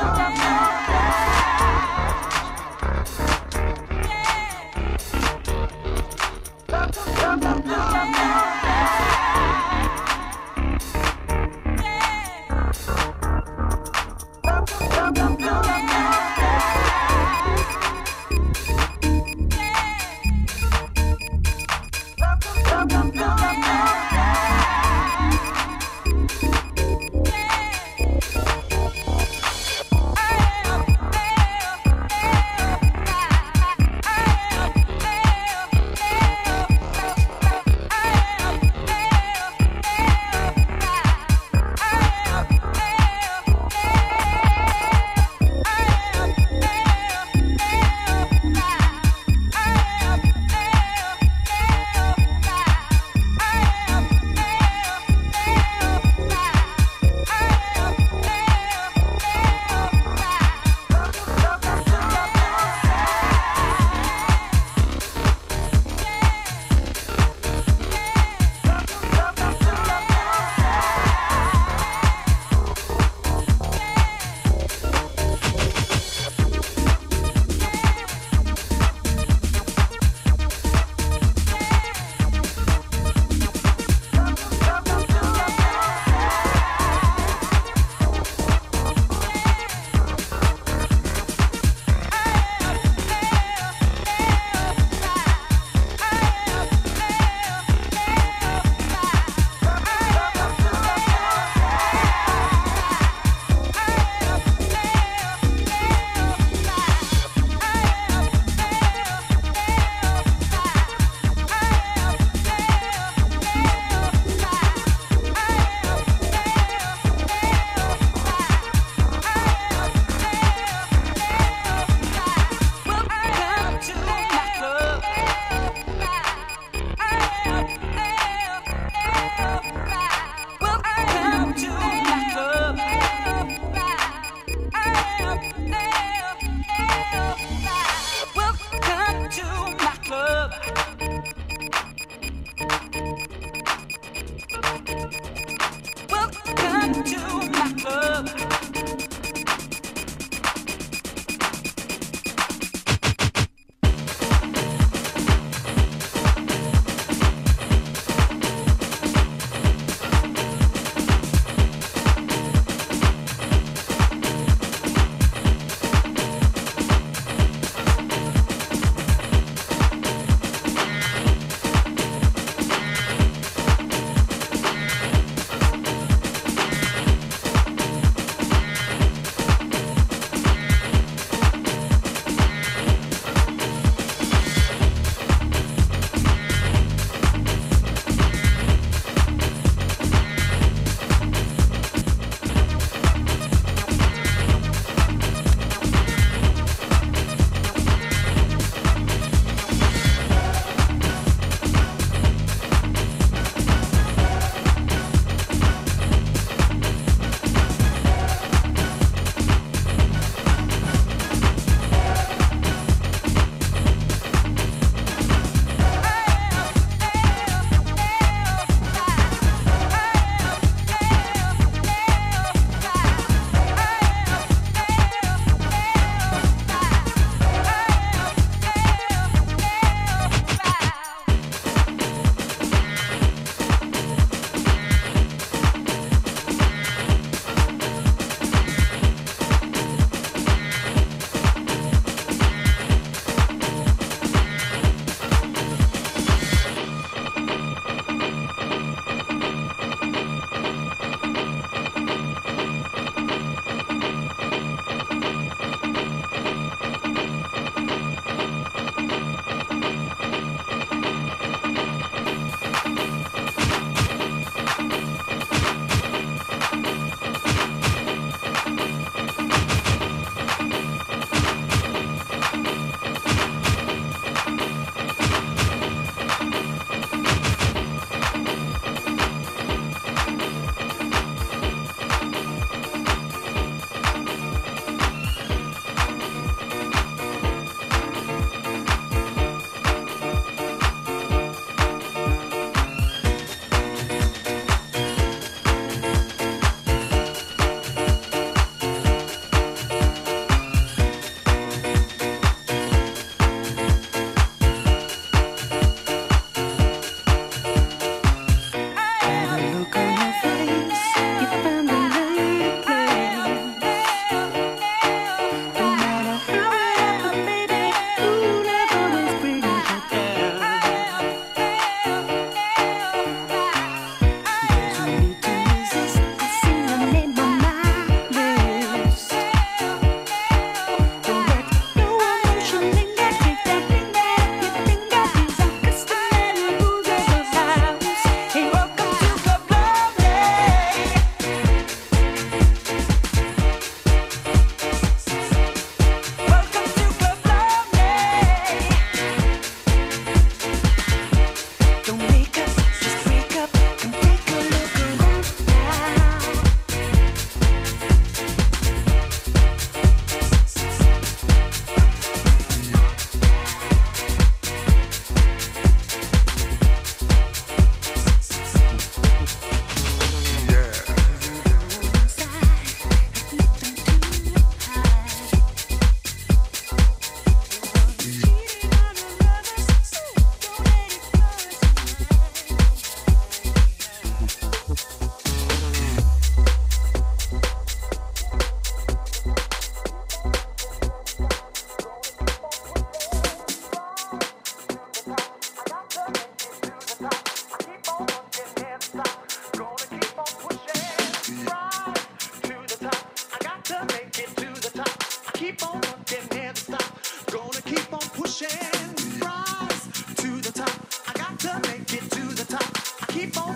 Não, não.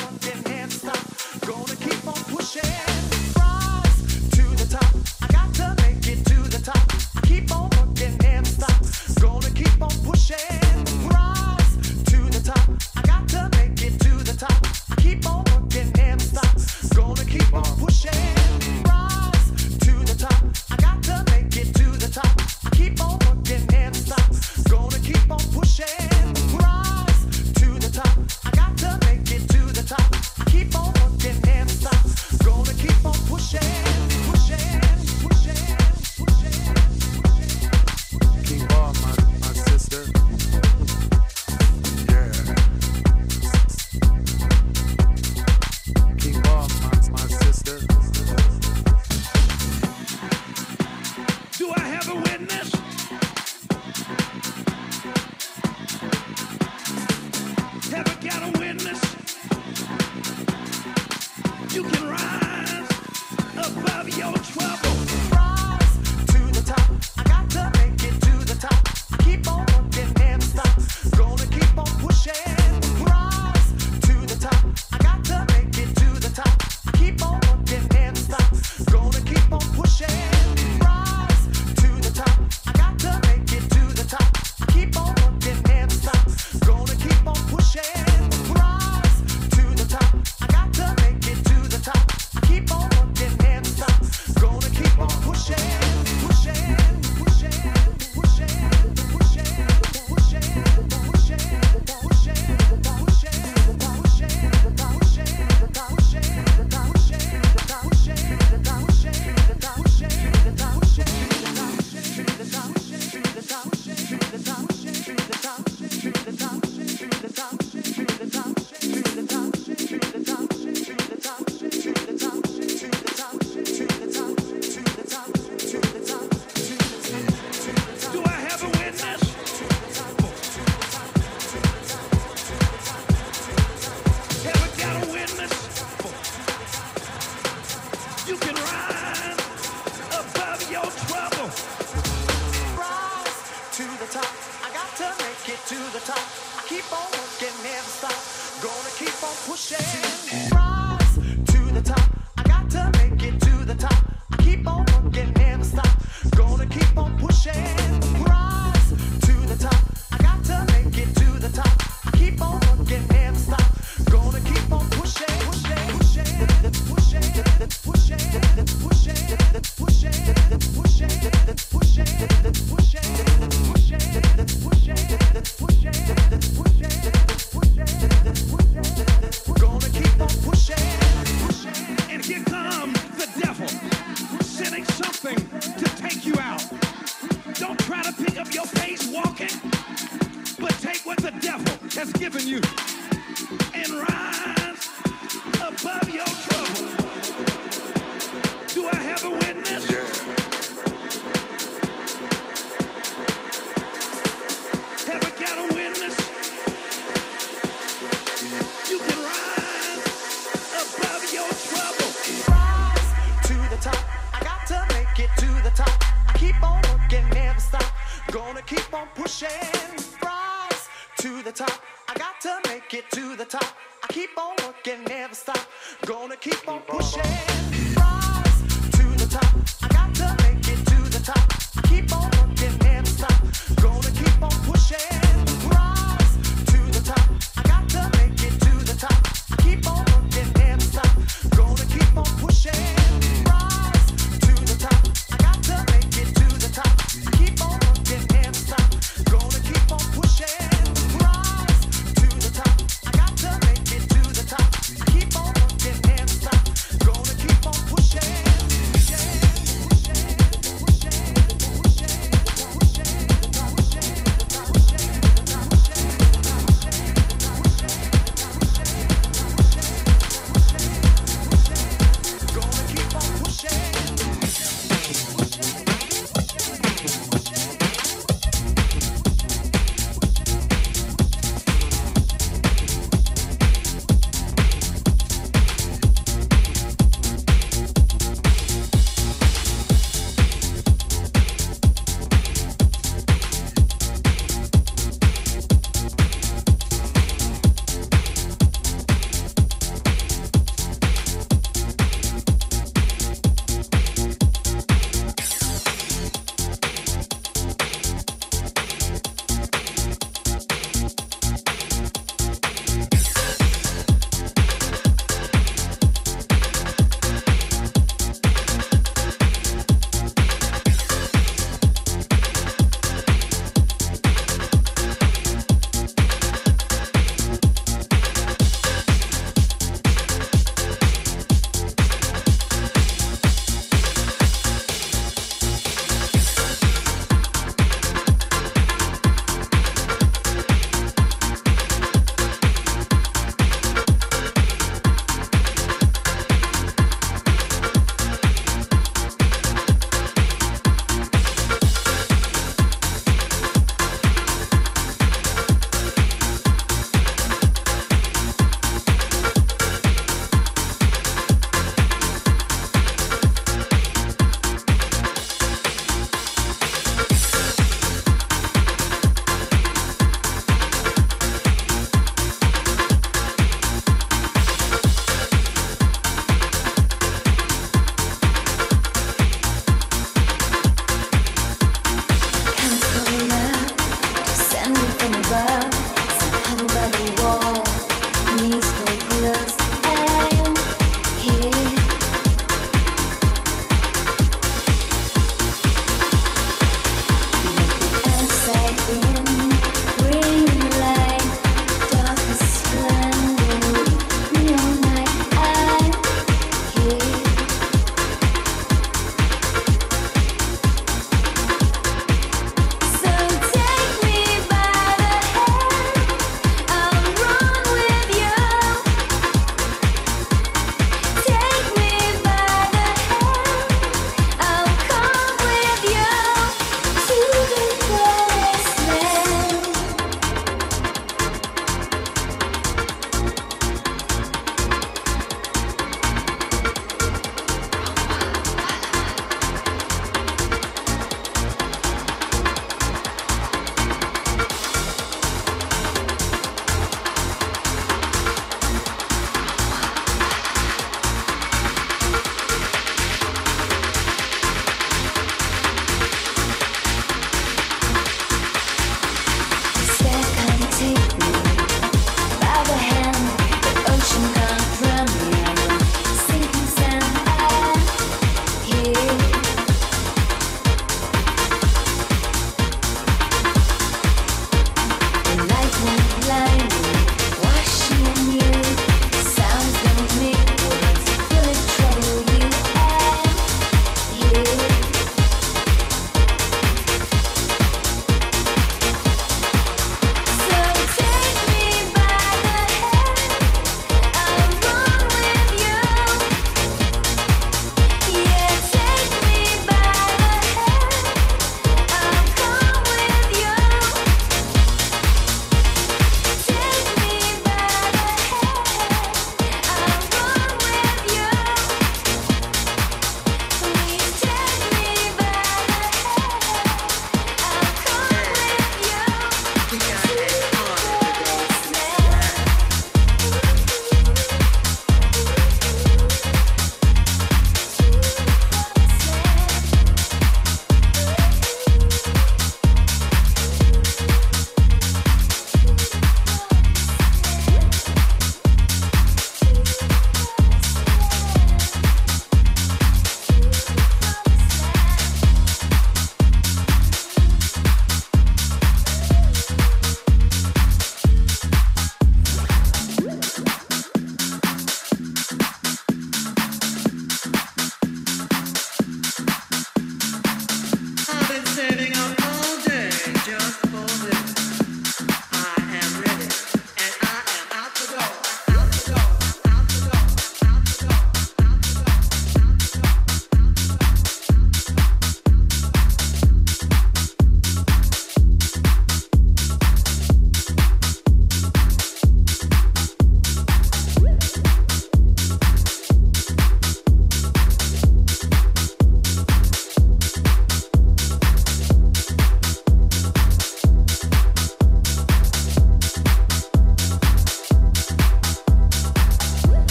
Yeah.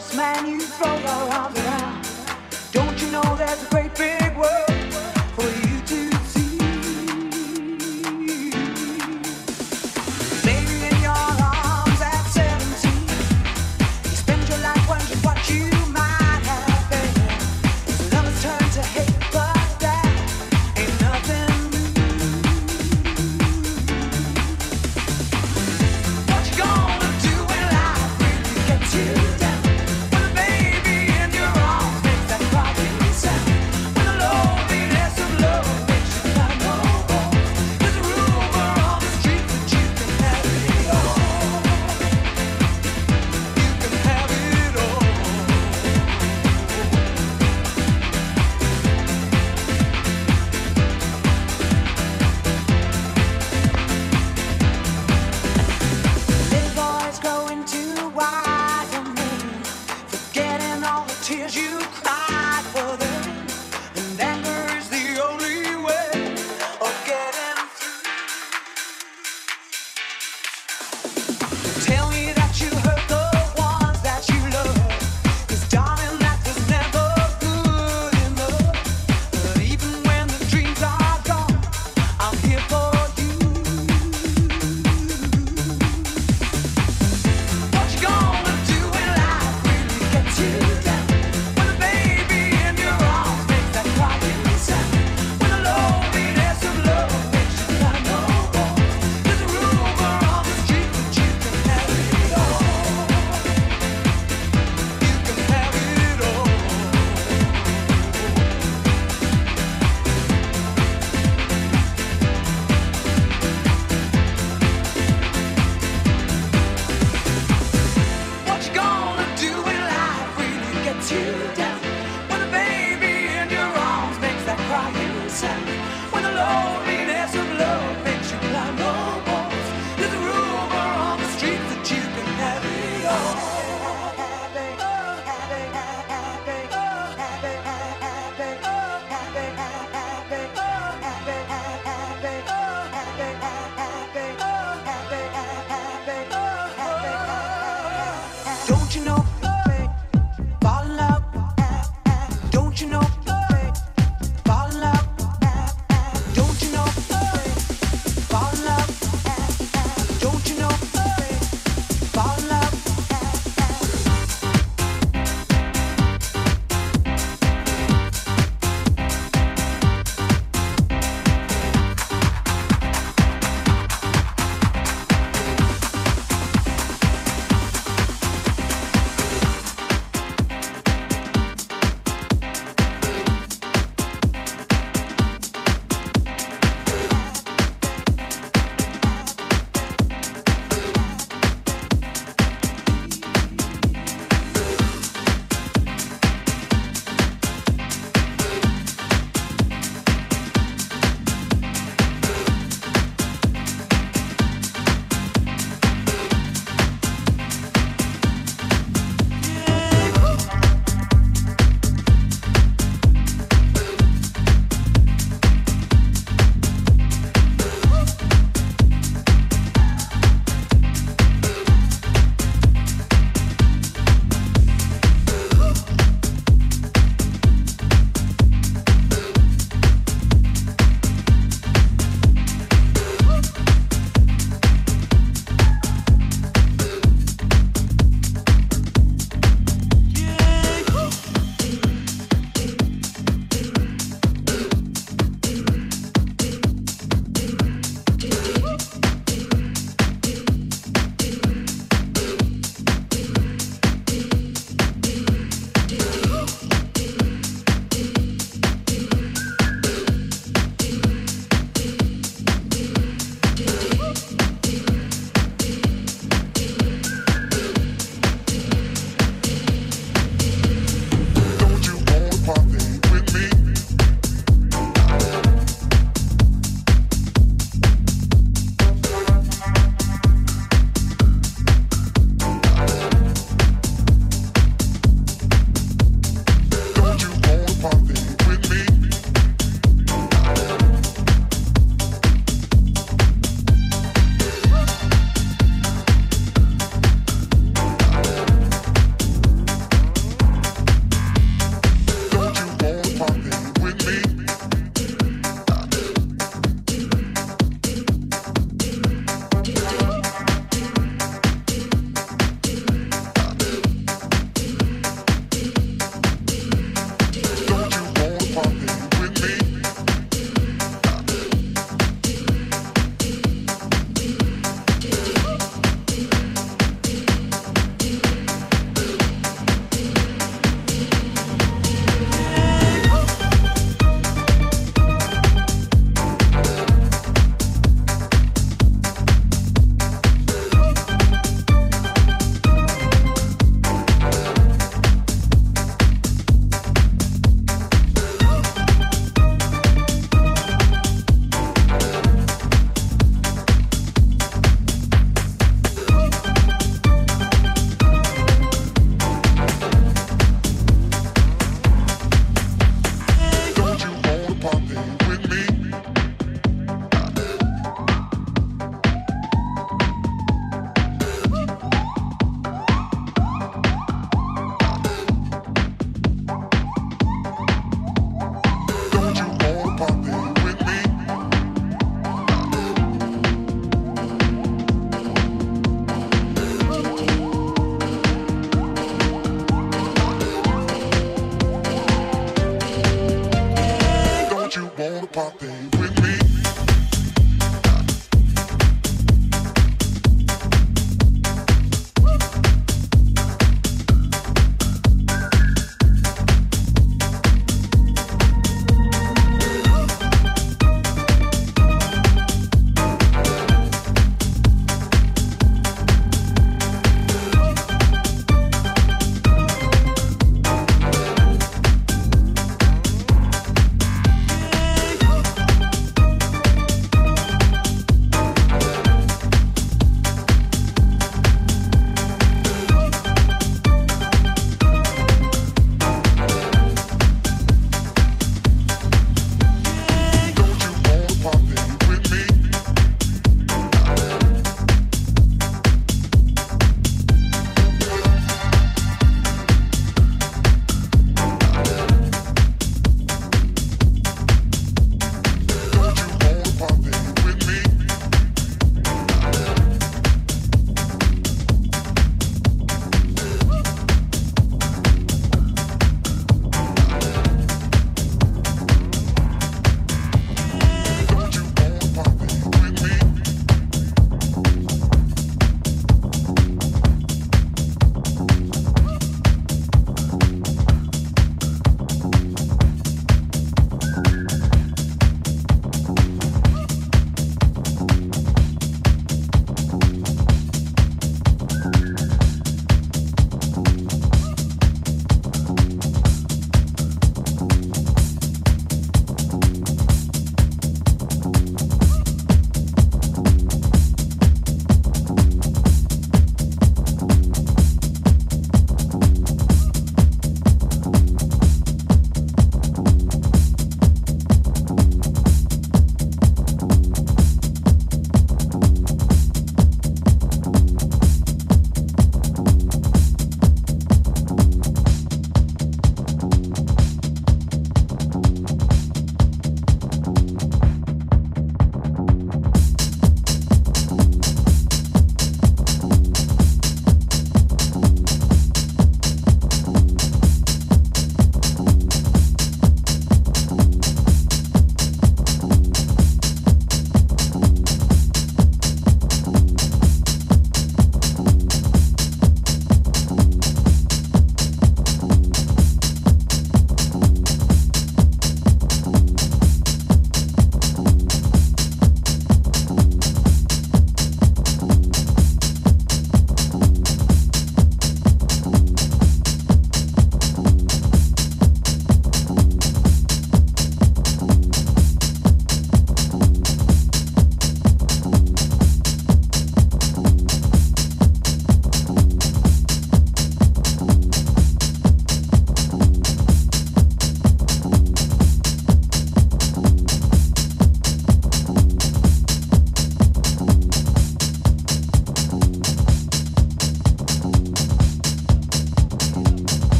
first man you throw your arms around. Don't you know there's a great you.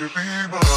Should be mine.